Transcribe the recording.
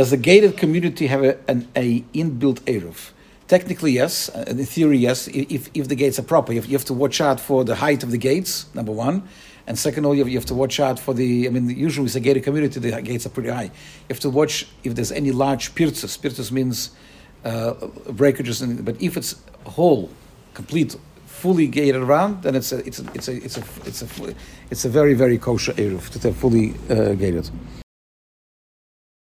Does the gated community have a, an a inbuilt eruv? Technically, yes. Uh, in theory, yes. If, if the gates are proper, you have, you have to watch out for the height of the gates. Number one, and second, all you have, you have to watch out for the. I mean, usually with a gated community, the gates are pretty high. You have to watch if there's any large pirtus. Pirtus means uh, breakages, and, but if it's whole, complete, fully gated around, then it's a it's a it's a it's a it's a, it's a very very kosher eruv to have fully uh, gated.